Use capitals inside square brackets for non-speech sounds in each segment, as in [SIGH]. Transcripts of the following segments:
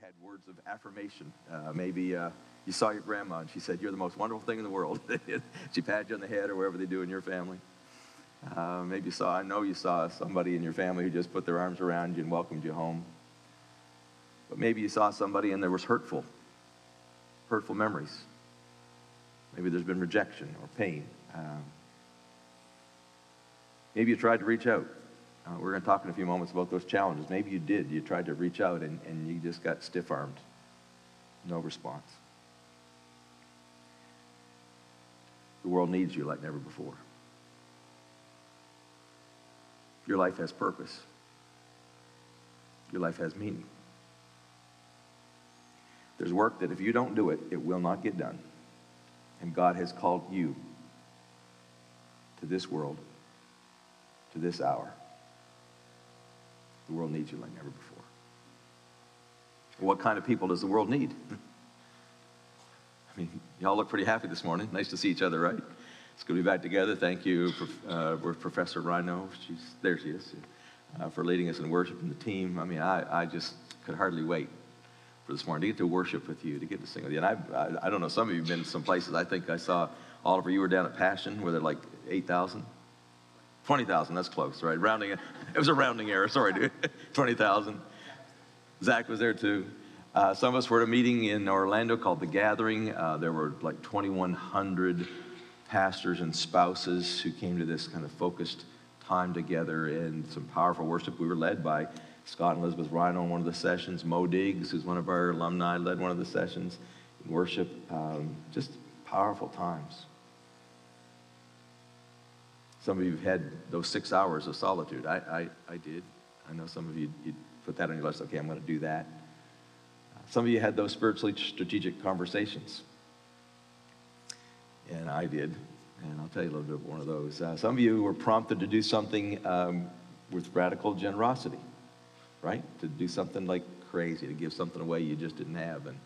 you had words of affirmation. Uh, maybe uh, you saw your grandma and she said, You're the most wonderful thing in the world. [LAUGHS] she patted you on the head or wherever they do in your family. Uh, maybe you saw, I know you saw somebody in your family who just put their arms around you and welcomed you home. But maybe you saw somebody and there was hurtful, hurtful memories. Maybe there's been rejection or pain. Um, maybe you tried to reach out. Uh, we're going to talk in a few moments about those challenges. Maybe you did. You tried to reach out and, and you just got stiff armed. No response. The world needs you like never before. Your life has purpose. Your life has meaning. There's work that if you don't do it, it will not get done. And God has called you to this world, to this hour. The world needs you like never before. What kind of people does the world need? [LAUGHS] I mean, y'all look pretty happy this morning. Nice to see each other, right? It's good to be back together. Thank you uh, Professor Rhino. She's there. She is uh, for leading us in worship and the team. I mean, I, I just could hardly wait for this morning to get to worship with you, to get to sing with you. And I, I, I don't know. Some of you have been to some places. I think I saw Oliver. You were down at Passion, where they're like eight thousand. 20,000, that's close, right? Rounding, it was a rounding error, sorry, dude. [LAUGHS] 20,000. Zach was there too. Uh, some of us were at a meeting in Orlando called The Gathering. Uh, there were like 2,100 pastors and spouses who came to this kind of focused time together and some powerful worship. We were led by Scott and Elizabeth Ryan on one of the sessions. Mo Diggs, who's one of our alumni, led one of the sessions in worship. Um, just powerful times. Some of you have had those six hours of solitude. I, I, I did. I know some of you, you put that on your list. Okay, I'm going to do that. Some of you had those spiritually strategic conversations. And I did. And I'll tell you a little bit of one of those. Uh, some of you were prompted to do something um, with radical generosity, right? To do something like crazy, to give something away you just didn't have. And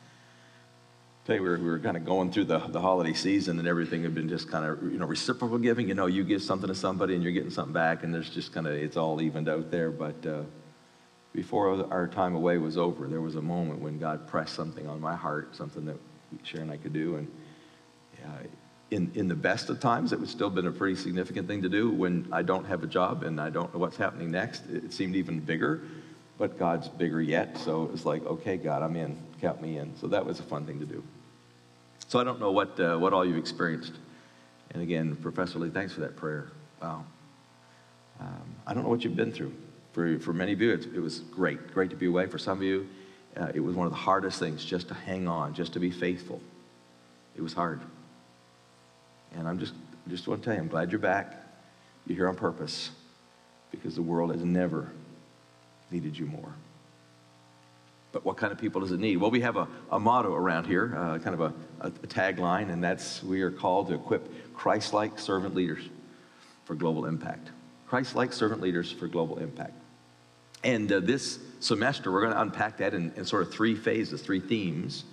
we were, we were kind of going through the, the holiday season and everything had been just kind of, you know, reciprocal giving. You know, you give something to somebody and you're getting something back and there's just kind of, it's all evened out there. But uh, before our time away was over, there was a moment when God pressed something on my heart, something that Sharon and I could do. And in, in the best of times, it would still been a pretty significant thing to do. When I don't have a job and I don't know what's happening next, it seemed even bigger. But God's bigger yet. So it was like, okay, God, I'm in. Count me in. So that was a fun thing to do. So I don't know what, uh, what all you've experienced. And again, Professor Lee, thanks for that prayer. Wow. Um, I don't know what you've been through. For, for many of you, it it was great. Great to be away. For some of you, uh, it was one of the hardest things just to hang on, just to be faithful. It was hard. And I'm just, just want to tell you, I'm glad you're back. You're here on purpose because the world has never needed you more. But what kind of people does it need? Well, we have a, a motto around here, uh, kind of a, a, a tagline, and that's we are called to equip Christ like servant leaders for global impact. Christ like servant leaders for global impact. And uh, this semester, we're going to unpack that in, in, sort of three phases, three themes.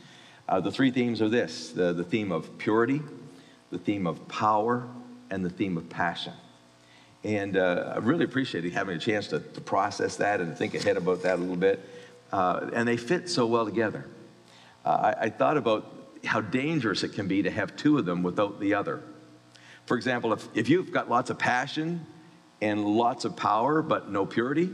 Uh, the three themes are this the, the theme of purity, the theme of power, and the theme of passion. And uh, I really appreciated having a chance to, to process that and think ahead about that a little bit. Uh, and they fit so well together. Uh, I, I, thought about how dangerous it can be to have two of them without the other. For example, if, if you've got lots of passion and lots of power but no purity,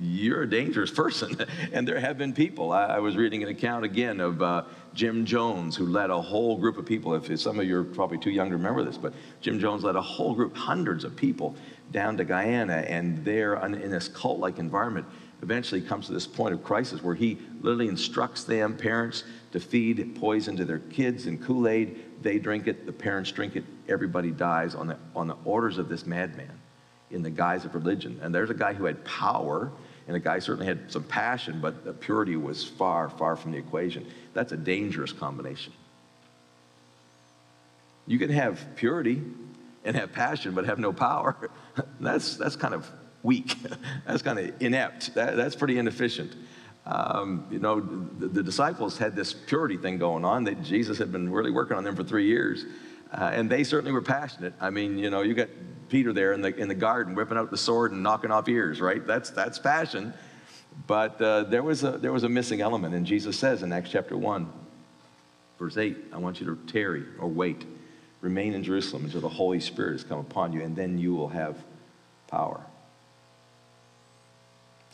you're a dangerous [LAUGHS] person. and there have been people. I, I, was reading an account again of uh, Jim Jones, who led a whole group of people. If, some of you are probably too young to remember this, but Jim Jones led a whole group, hundreds of people, down to Guyana, and there in this cult like environment eventually comes to this point of crisis where he literally instructs them, parents, to feed poison to their kids and Kool Aid. They drink it, the parents drink it, everybody dies on the, on the orders of this madman in the guise of religion. And there's a guy who had power, and the guy certainly had some passion, but the purity was far, far from the equation. That's a dangerous combination. You can have purity and have passion, but have no power. [LAUGHS] that's, that's kind of weak. [LAUGHS] that's kind of inept. That, that's pretty inefficient. Um, you know, the, the, disciples had this purity thing going on that Jesus had been really working on them for three years. Uh, and they certainly were passionate. I mean, you know, you got Peter there in the, in the garden whipping out the sword and knocking off ears, right? That's, that's passion. But uh, there, was a, there was a missing element, and Jesus says in Acts chapter 1, verse 8, I want you to tarry or wait, remain in Jerusalem until the Holy Spirit has come upon you, and then you will have power.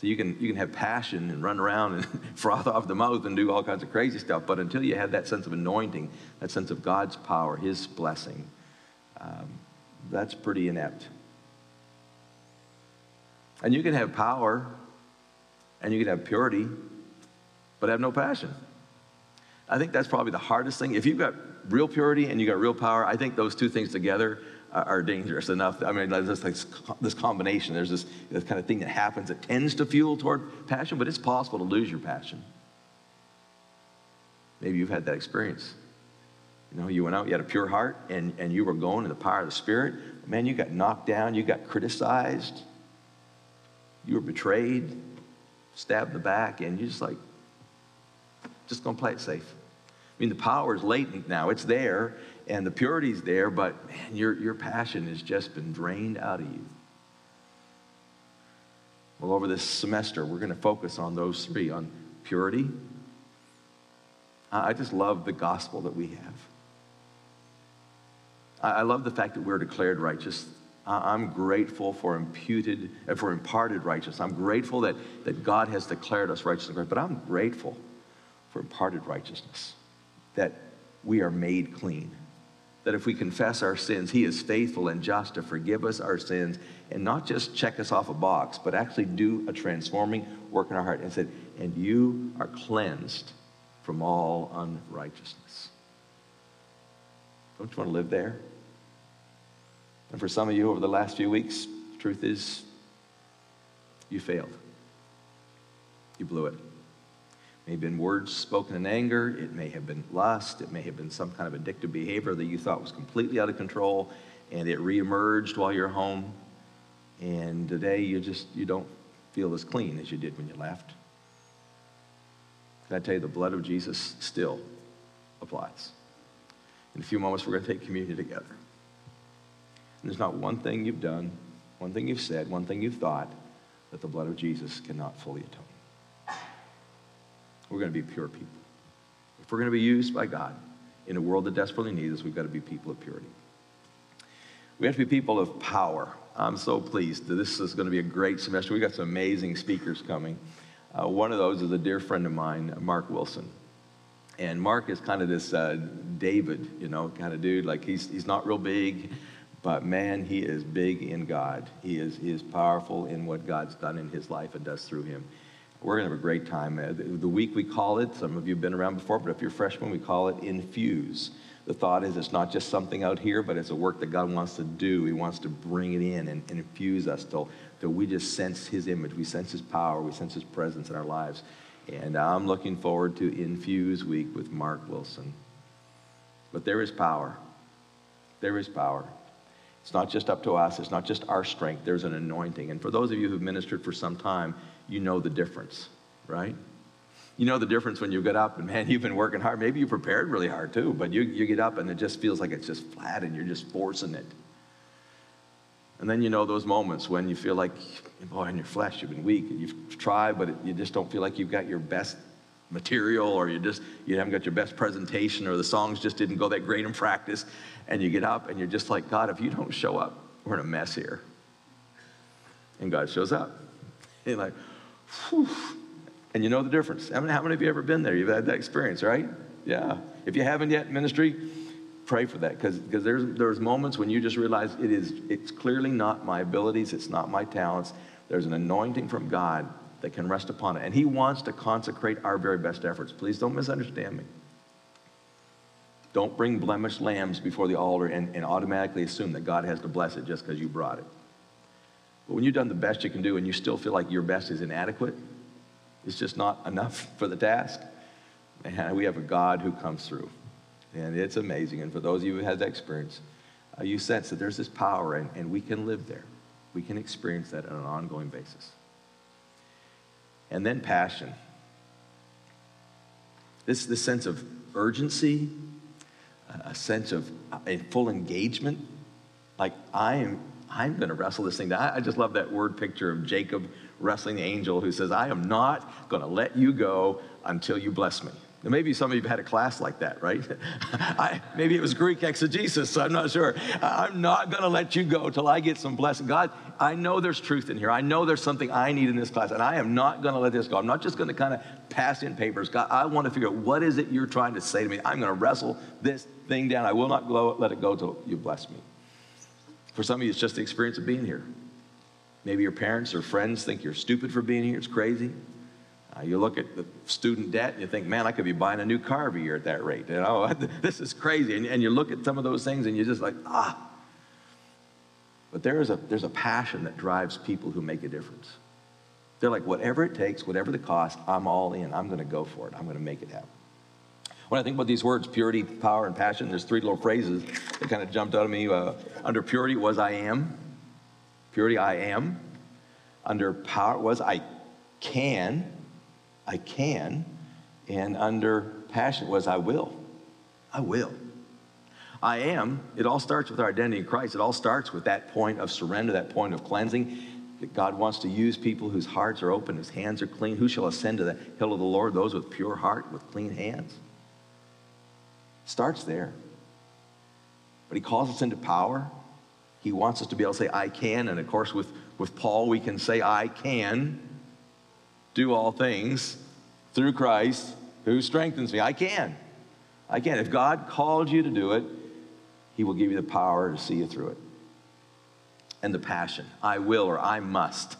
So you can, you can have passion and run around and [LAUGHS] froth off the mouth and do all kinds of crazy stuff, but until you have that sense of anointing, that sense of God's power, His blessing, um, that's pretty inept. And you can have power and you can have purity, but have no passion. I think that's probably the hardest thing. If you've got real purity and you got real power, I think those two things together are dangerous enough. I mean, there's this, this combination. There's this, this kind of thing that happens that tends to fuel toward passion, but it's possible to lose your passion. Maybe you've had that experience. You know, you went out, you had a pure heart, and, and you were going in the power of the Spirit. Man, you got knocked down, you got criticized, you were betrayed, stabbed in the back, and you're just like, just gonna play it safe. I mean, the power is latent now, it's there, and the purity's there, but man, your, your passion has just been drained out of you. Well, over this semester, we're going to focus on those three on purity. I just love the gospel that we have. I love the fact that we're declared righteous. I'm grateful for imputed, uh, for imparted righteousness. I'm grateful that, that God has declared us righteous, but I'm grateful for imparted righteousness, that we are made clean that if we confess our sins, He is faithful and just to forgive us our sins and not just check us off a box, but actually do a transforming work in our heart. And said, and you are cleansed from all unrighteousness. Don't you want to live there? And for some of you over the last few weeks, truth is, you failed. You blew it may have been words spoken in anger, it may have been lust, it may have been some kind of addictive behavior that you thought was completely out of control and it reemerged while you're home. And today you just you don't feel as clean as you did when you left. Can I tell you the blood of Jesus still applies? In a few moments we're going to take communion together. And there's not one thing you've done, one thing you've said, one thing you've thought that the blood of Jesus cannot fully atone. We're going to be pure people. If we're going to be used by God in a world that desperately needs us, we've got to be people of purity. We have to be people of power. I'm so pleased that this is going to be a great semester. We've got some amazing speakers coming. Uh, one of those is a dear friend of mine, Mark Wilson. And Mark is kind of this uh, David, you know, kind of dude. Like he's, he's not real big, but man, he is big in God. He is, he is powerful in what God's done in his life and does through him. We're going to have a great time. Uh, the week we call it, some of you have been around before, but if you're freshmen, we call it Infuse. The thought is it's not just something out here, but it's a work that God wants to do. He wants to bring it in and, infuse us till, till we just sense His image. We sense His power. We sense His presence in our lives. And I'm looking forward to Infuse Week with Mark Wilson. But there is power. There is power. It's not just up to us. It's not just our strength. There's an anointing. And for those of you who've ministered for some time, you know the difference, right? You know the difference when you get up and man, you've been working hard. Maybe you prepared really hard too, but you, you get up and it just feels like it's just flat and you're just forcing it. And then you know those moments when you feel like, boy, in your flesh, you've been weak and you've tried, but it, you just don't feel like you've got your best material or you just you haven't got your best presentation or the songs just didn't go that great in practice and you get up and you're just like god if you don't show up we're in a mess here and god shows up [LAUGHS] and like Whew. And you know the difference. How many, how many of you ever been there? You've had that experience, right? Yeah. If you haven't yet, ministry, pray for that because there's, there's moments when you just realize it is, it's clearly not my abilities, it's not my talents. There's an anointing from God that can rest upon it. And He wants to consecrate our very best efforts. Please don't misunderstand me. Don't bring blemished lambs before the altar and, and automatically assume that God has to bless it just because you brought it. But when you've done the best you can do and you still feel like your best is inadequate, it's just not enough [LAUGHS] for the task, and we have a God who comes through. And it's amazing. And for those of you who have that experience, uh, you sense that there's this power and, and we can live there. We can experience that on an ongoing basis. And then passion. This, this sense of urgency, a sense of a full engagement. Like I am I'm going to wrestle this thing down. I just love that word picture of Jacob wrestling the angel who says, I am not going to let you go until you bless me. Now, maybe some of you have had a class like that, right? [LAUGHS] I, maybe it was Greek exegesis, so I'm not sure. I'm not going to let you go till I get some blessing. God, I know there's truth in here. I know there's something I need in this class, and I am not going to let this go. I'm not just going to kind of pass in papers. God, I want to figure out what is it you're trying to say to me. I'm going to wrestle this thing down. I will not let it go till you bless me. For some of you, it's just the experience of being here. Maybe your parents or friends think you're stupid for being here. It's crazy. Uh, you look at the student debt and you think, man, I could be buying a new car every year at that rate. You know, [LAUGHS] this is crazy. And, and you look at some of those things and you're just like, ah. But there is a, there's a passion that drives people who make a difference. They're like, whatever it takes, whatever the cost, I'm all in. I'm going to go for it. I'm going to make it happen. When I think about these words, purity, power, and passion, there's three little phrases that kind of jumped out of me. Uh, under purity was I am. Purity, I am. Under power was I can. I can. And under passion was I will. I will. I am, it all starts with our identity in Christ. It all starts with that point of surrender, that point of cleansing. That God wants to use people whose hearts are open, whose hands are clean. Who shall ascend to the hill of the Lord? Those with pure heart, with clean hands. Starts there. But he calls us into power. He wants us to be able to say, I can. And of course, with, with Paul, we can say, I can do all things through Christ who strengthens me. I can. I can. If God called you to do it, He will give you the power to see you through it. And the passion I will or I must.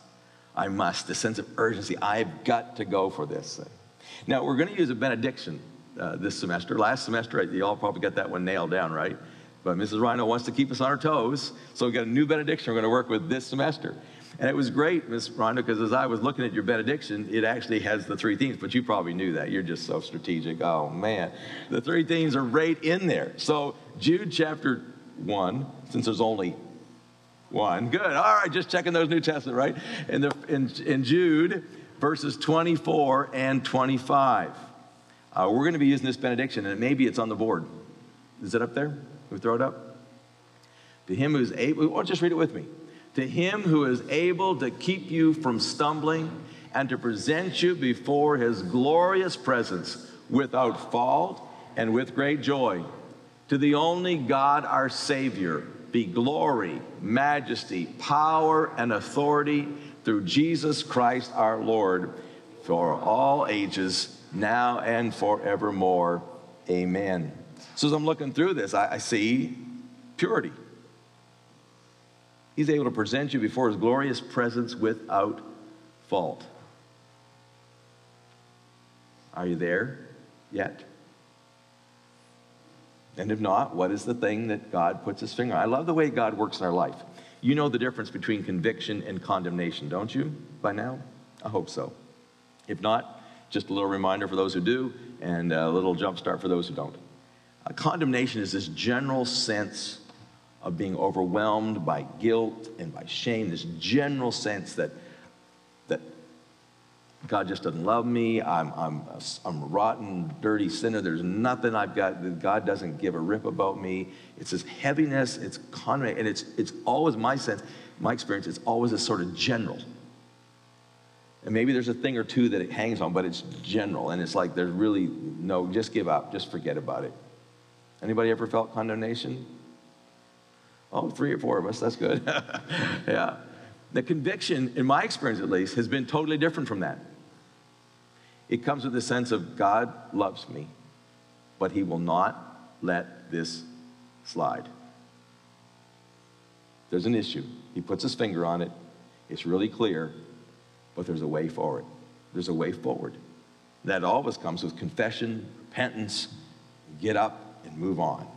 I must. The sense of urgency. I've got to go for this. Now, we're going to use a benediction uh, this semester. Last semester, you all probably got that one nailed down, right? But Mrs. Rhino wants to keep us on our toes, so we got a new benediction we're going to work with this semester. And it was great, Miss Rhonda, because as I was looking at your benediction, it actually has the three themes, but you probably knew that. You're just so strategic. Oh, man. The three themes are right in there. So, Jude chapter 1, since there's only one. Good. All right, just checking those New Testament, right? In, the, in, in Jude, verses 24 and 25. Uh, we're going to be using this benediction, and maybe it's on the board. Is it up there? We throw it up? To him who's able, well, just read it with me to him who is able to keep you from stumbling and to present you before his glorious presence without fault and with great joy. To the only God, our Savior, be glory, majesty, power, and authority through Jesus Christ our Lord for all ages, now and forevermore. Amen. So as I'm looking through this, I, I see purity. He's able to present you before his glorious presence without fault. Are you there yet? And if not, what is the thing that God puts his finger on? I love the way God works in our life. You know the difference between conviction and condemnation, don't you, by now? I hope so. If not, just a little reminder for those who do, and a little jump start for those who don't. A condemnation is this general sense of being overwhelmed by guilt and by shame, this general sense that, that God just doesn't love me. I'm, I'm, I'm a rotten, dirty sinner. There's nothing I've got. God doesn't give a rip about me. It's this heaviness, it's condemnation, and it's, it's always my sense, my experience, it's always a sort of general. And maybe there's a thing or two that it hangs on, but it's general. And it's like there's really no, just give up, just forget about it. Anybody ever felt condemnation? Oh, three or four of us, that's good. [LAUGHS] yeah. The conviction, in my experience at least, has been totally different from that. It comes with the sense of God loves me, but he will not let this slide. There's an issue. He puts his finger on it. It's really clear, but there's a way forward. There's a way forward. That always comes with confession, repentance, get up and move on.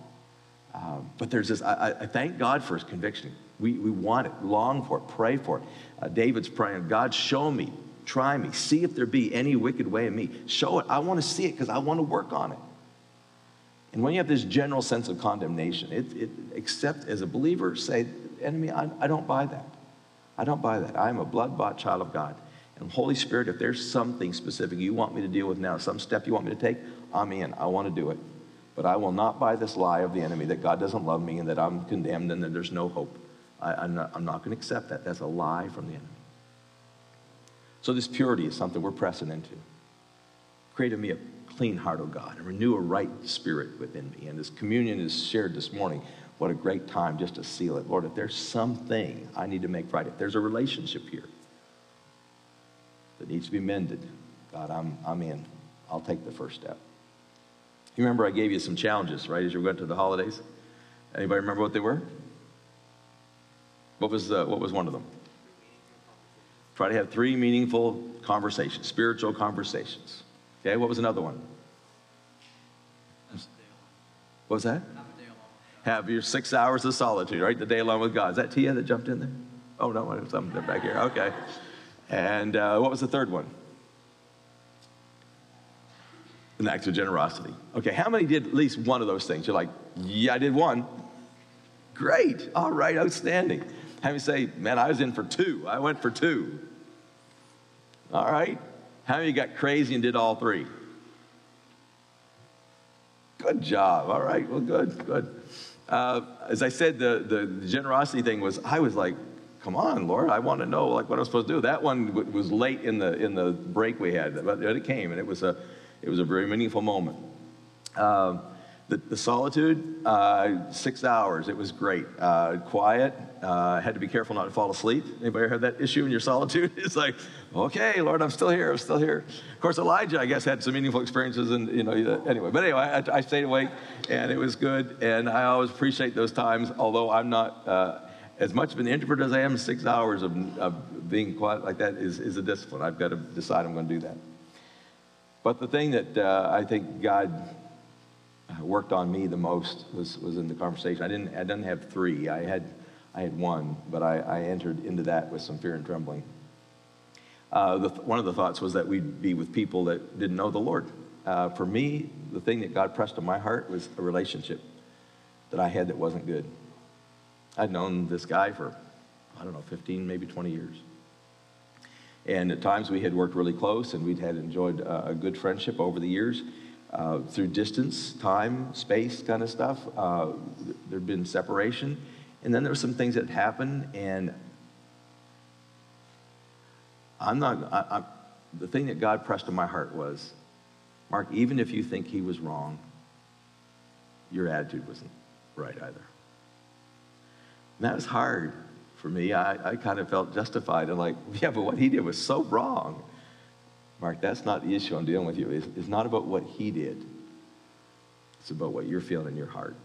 Um, but there's this, I, I, thank God for his conviction. We, we want it, long for it, pray for it. Uh, David's praying, God, show me, try me, see if there be any wicked way in me. Show it. I want to see it because I want to work on it. And when you have this general sense of condemnation, it, it, except as a believer, say, enemy, I, I don't buy that. I don't buy that. I am a blood bought child of God. And Holy Spirit, if there's something specific you want me to deal with now, some step you want me to take, I'm in. I want to do it. But I will not buy this lie of the enemy that God doesn't love me and that I'm condemned and that there's no hope. I, am not, I'm not going to accept that. That's a lie from the enemy. So, this purity is something we're pressing into. Create in me a clean heart, O God, and renew a right spirit within me. And as communion is shared this morning, what a great time just to seal it. Lord, if there's something I need to make right, if there's a relationship here that needs to be mended, God, I'm, I'm in. I'll take the first step. You remember I gave you some challenges, right, as you went to the holidays? Anybody remember what they were? What was, uh, what was one of them? Try to have three meaningful conversations, spiritual conversations. Okay, what was another one? What was that? Have your six hours of solitude, right? The day alone with God. Is that Tia that jumped in there? Oh, no, it something back here. Okay. And uh, what was the third one? An act of generosity. Okay, how many did at least one of those things? You're like, yeah, I did one. Great. All right, outstanding. Have you say, man, I was in for two. I went for two. All right. How many got crazy and did all three? Good job. All right. Well, good, good. Uh, as I said, the, the generosity thing was, I was like, come on, Lord, I want to know like what I'm supposed to do. That one was late in the in the break we had, but it came, and it was a it was a very meaningful moment. Um, the, the, solitude, uh, six hours. It was great. Uh, quiet. Uh, had to be careful not to fall asleep. Anybody heard that issue in your solitude? [LAUGHS] It's like, okay, Lord, I'm still here. I'm still here. Of course, Elijah, I guess, had some meaningful experiences, and you know, anyway. But anyway, I, I stayed awake, and it was good. And I always appreciate those times, although I'm not uh, as much of an introvert as I am. Six hours of, of being quiet like that is, is a discipline. I've got to decide I'm going to do that. But the thing that uh, I think God worked on me the most was, was in the conversation. I didn't, I didn't have three. I had, I had one, but I, I entered into that with some fear and trembling. Uh, the, one of the thoughts was that we'd be with people that didn't know the Lord. Uh, for me, the thing that God pressed on my heart was a relationship that I had that wasn't good. I'd known this guy for, I don't know, 15, maybe 20 years. And at times we had worked really close and we'd had enjoyed a, a good friendship over the years uh, through distance, time, space kind of stuff. Uh, there'd been separation. And then there were some things that happened, and I'm not, I, I, the thing that God pressed in my heart was, Mark, even if you think he was wrong, your attitude wasn't right either. And that was hard for me. I, I kind of felt justified and like, [LAUGHS] yeah, but what he did was so wrong. Mark, that's not the issue I'm dealing with you. It's, it's not about what he did, it's about what you're feeling in your heart.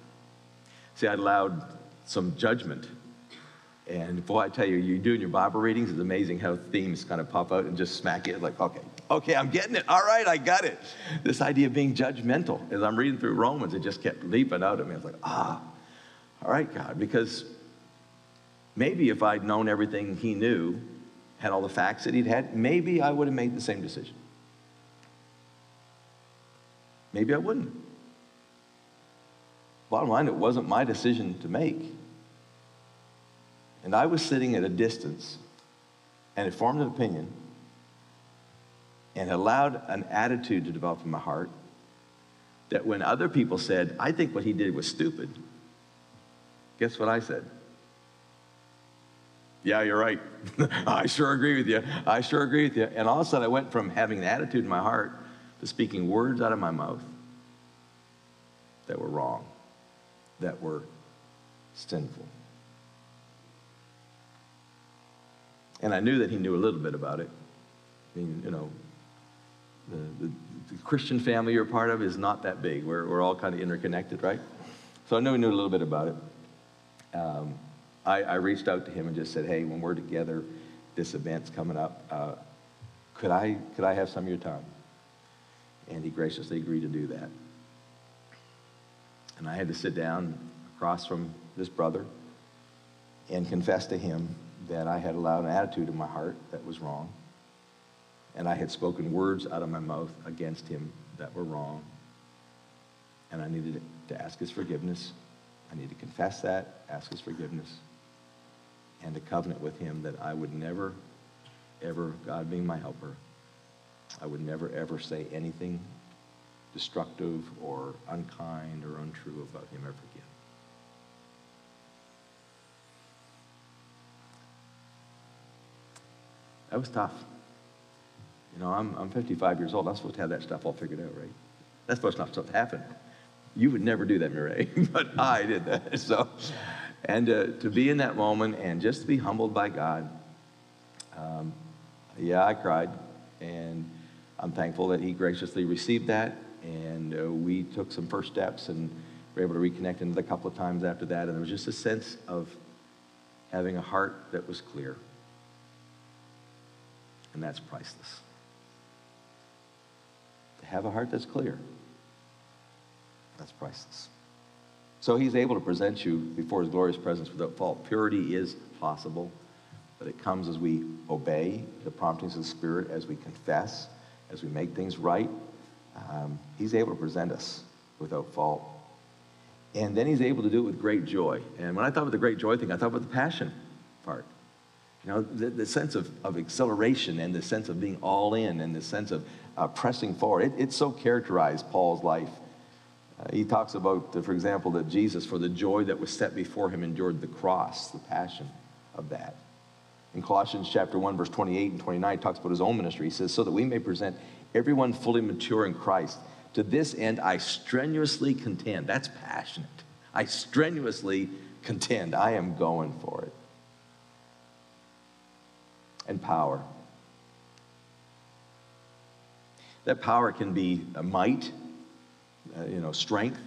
See, I allowed some judgment. And boy, I tell you, you doing your Bible readings, it's amazing how themes kind of pop out and just smack it like, okay, okay, I'm getting it. All right, I got it. This idea of being judgmental. As I'm reading through Romans, it just kept leaping out at me. I was like, ah, all right, God, because maybe if I'd known everything he knew, had all the facts that he'd had, maybe I would have made the same decision. Maybe I wouldn't. Bottom line, it wasn't my decision to make. And I was sitting at a distance and had formed an opinion and allowed an attitude to develop in my heart that when other people said, I think what he did was stupid, guess what I said? Yeah, you're right. [LAUGHS] I sure agree with you. I sure agree with you. And all of a sudden, I went from having an attitude in my heart to speaking words out of my mouth that were wrong, that were sinful. And I knew that he knew a little bit about it. I mean, you know, the, the, the Christian family you're part of is not that big. We're, we're all kind of interconnected, right? So I knew he knew a little bit about it. Um, I, I, reached out to him and just said, hey, when we're together, this event's coming up, uh, could, I, could I have some of your time? And he graciously agreed to do that. And I had to sit down across from this brother and confess to him that I had allowed an attitude in my heart that was wrong. And I had spoken words out of my mouth against him that were wrong. And I needed to ask his forgiveness. I needed to confess that, ask his forgiveness and a covenant with him that I would never, ever, God being my helper, I would never, ever say anything destructive or unkind or untrue about him ever again. That was tough. You know, I'm, I'm 55 years old. I'm supposed to have that stuff all figured out, right? That's supposed not to happen. You would never do that, Mireille, [LAUGHS] but I did that. [LAUGHS] So, and uh, to be in that moment and just to be humbled by God, um, yeah, I cried, and I'm thankful that He graciously received that, and uh, we took some first steps and were able to reconnect another couple of times after that, and there was just a sense of having a heart that was clear, and that's priceless. To have a heart that's clear, that's priceless. So he's able to present you before his glorious presence without fault. Purity is possible, but it comes as we obey the promptings of the Spirit, as we confess, as we make things right. Um, he's able to present us without fault. And then he's able to do it with great joy. And when I thought about the great joy thing, I thought about the passion part. You know, the, the sense of, of acceleration and the sense of being all in and the sense of uh, pressing forward. It, it so characterized Paul's life. He talks about, uh, for example, that Jesus, for the joy that was set before him, endured the cross, the passion of that. In Colossians chapter 1, verse 28 and 29, he talks about his own ministry. He says, So that we may present everyone fully mature in Christ. To this end, I strenuously contend. That's passionate. I strenuously contend. I am going for it. And power. That power can be a might, uh, you know, strength.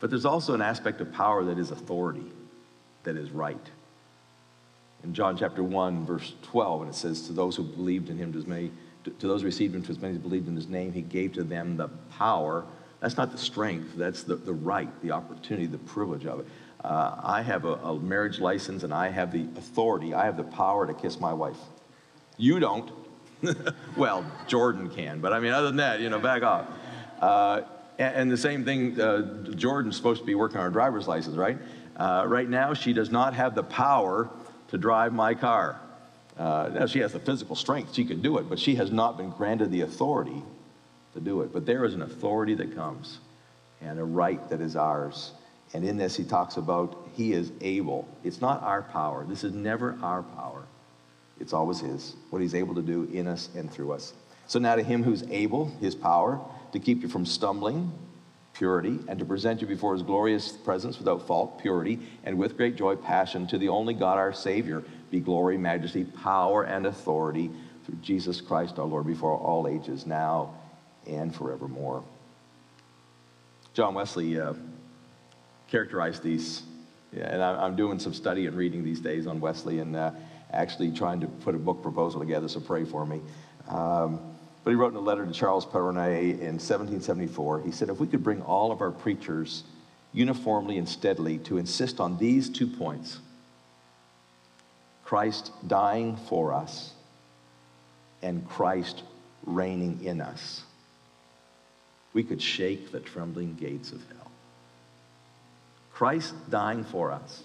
But there's also an aspect of power that is authority, that is right. In John chapter 1, verse 12, and it says, To those who believed in him, to many to those who received him, to as many as believed in his name, he gave to them the power. That's not the strength, that's the, the right, the opportunity, the privilege of it. Uh, I have a, a, marriage license and I have the authority, I have the power to kiss my wife. You don't. [LAUGHS] well, Jordan can, but I mean, other than that, you know, back off. Uh, and, and, the same thing, uh, Jordan's supposed to be working on her driver's license, right? Uh, right now, she does not have the power to drive my car. Uh, now, she has the physical strength, she can do it, but she has not been granted the authority to do it. But there is an authority that comes and a right that is ours. And in this, he talks about he is able. It's not our power. This is never our power. It's always his, what he's able to do in us and through us. So now to him who's able, his power, to keep you from stumbling, purity, and to present you before his glorious presence without fault, purity, and with great joy, passion, to the only God our Savior be glory, majesty, power, and authority through Jesus Christ our Lord before all ages, now and forevermore. John Wesley uh, characterized these, yeah, and I, am doing some study and reading these days on Wesley and uh, actually trying to put a book proposal together, so pray for me. Um, but he wrote in a letter to Charles Perronet in 1774, he said, If we could bring all of our preachers uniformly and steadily to insist on these two points, Christ dying for us, and Christ reigning in us, we could shake the trembling gates of hell. Christ dying for us,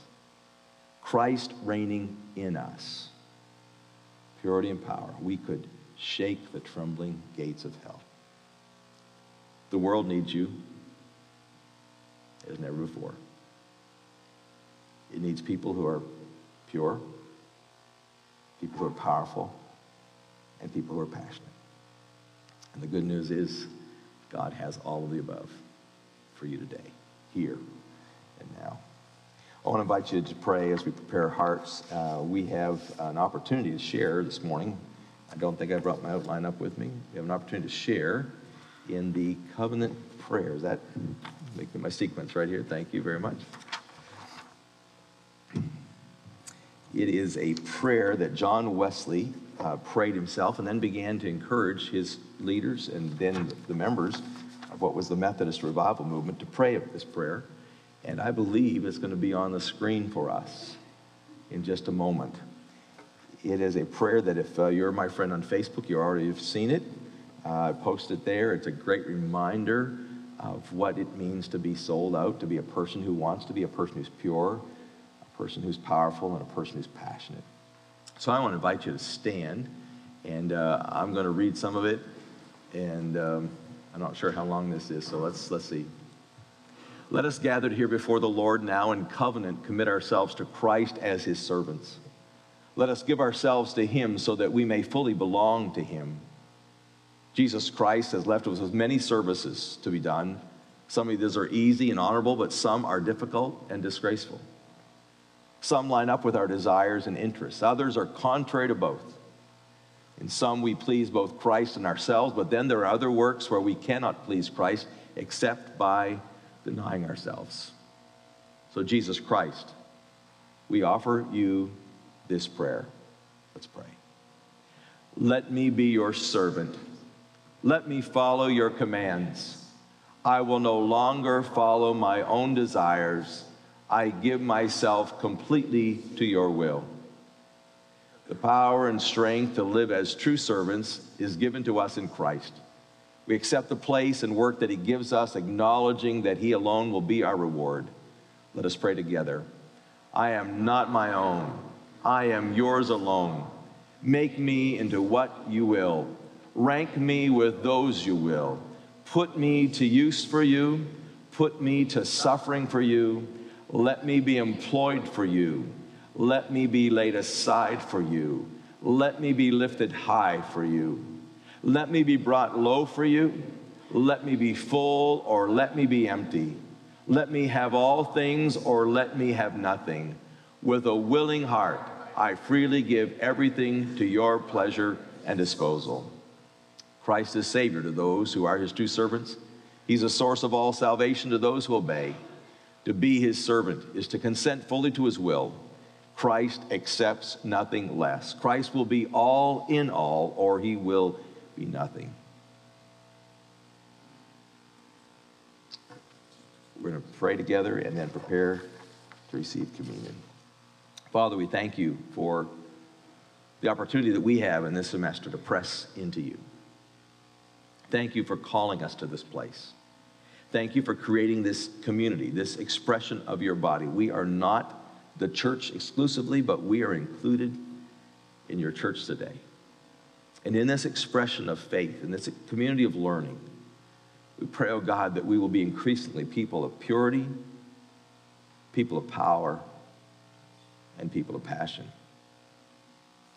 Christ reigning in us, purity and power, we could shake the trembling gates of hell. The world needs you as never before. It needs people who are pure, people who are powerful, and people who are passionate. And the good news is, God has all of the above for you today, here and now. I want to invite you to pray as we prepare our hearts. Uh, we have an opportunity to share this morning. I don't think I brought my outline up with me. We have an opportunity to share in the covenant prayers. That making my sequence right here. Thank you very much. It is a prayer that John Wesley uh, prayed himself and then began to encourage his leaders and then the members of what was the Methodist revival movement to pray this prayer. And I believe it's going to be on the screen for us in just a moment. It is a prayer that if uh, you're my friend on Facebook, you already have seen it. Uh, I posted there. It's a great reminder of what it means to be sold out, to be a person who wants to be a person who's pure, a person who's powerful and a person who's passionate. So I want to invite you to stand, and uh, I'm going to read some of it, and um, I'm not sure how long this is, so let's, let's see. Let us gathered here before the Lord now in covenant commit ourselves to Christ as his servants. Let us give ourselves to Him so that we may fully belong to Him. Jesus Christ has left us with many services to be done. Some of these are easy and honorable, but some are difficult and disgraceful. Some line up with our desires and interests, others are contrary to both. In some, we please both Christ and ourselves, but then there are other works where we cannot please Christ except by denying ourselves. So, Jesus Christ, we offer you this prayer. Let's pray. Let me be your servant. Let me follow your commands. I will no longer follow my own desires. I give myself completely to your will. The power and strength to live as true servants is given to us in Christ. We accept the place and work that He gives us, acknowledging that He alone will be our reward. Let us pray together. I am not my own, I am yours alone. Make me into what you will. Rank me with those you will. Put me to use for you. Put me to suffering for you. Let me be employed for you. Let me be laid aside for you. Let me be lifted high for you. Let me be brought low for you. Let me be full or let me be empty. Let me have all things or let me have nothing. With a willing heart, I freely give everything to your pleasure and disposal. Christ is Savior to those who are his true servants. He's a source of all salvation to those who obey. To be his servant is to consent fully to his will. Christ accepts nothing less. Christ will be all in all, or he will be nothing. We're going to pray together and then prepare to receive communion. Father, we thank you for the opportunity that we have in this semester to press into you. Thank you for calling us to this place. Thank you for creating this community, this expression of your body. We are not the church exclusively, but we are included in your church today. And in this expression of faith, in this community of learning, we pray, oh God, that we will be increasingly people of purity, people of power, and people of passion.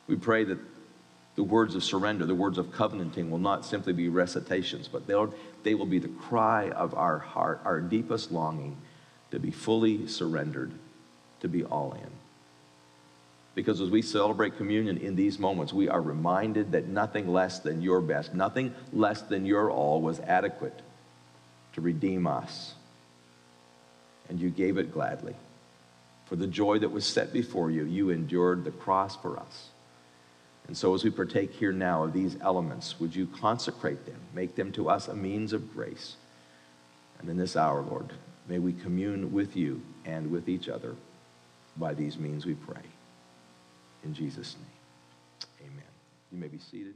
We pray that the words of surrender, the words of covenanting will not simply be recitations, but they'll, they will be the cry of our heart, our deepest longing to be fully surrendered, to be all in. Because as we celebrate communion in these moments, we are reminded that nothing less than your best, nothing less than your all was adequate to redeem us. And you gave it gladly. For the joy that was set before you, you endured the cross for us. And so, as we partake here now of these elements, would you consecrate them, make them to us a means of grace? And in this hour, Lord, may we commune with you and with each other. By these means we pray. In Jesus' name, amen. You may be seated.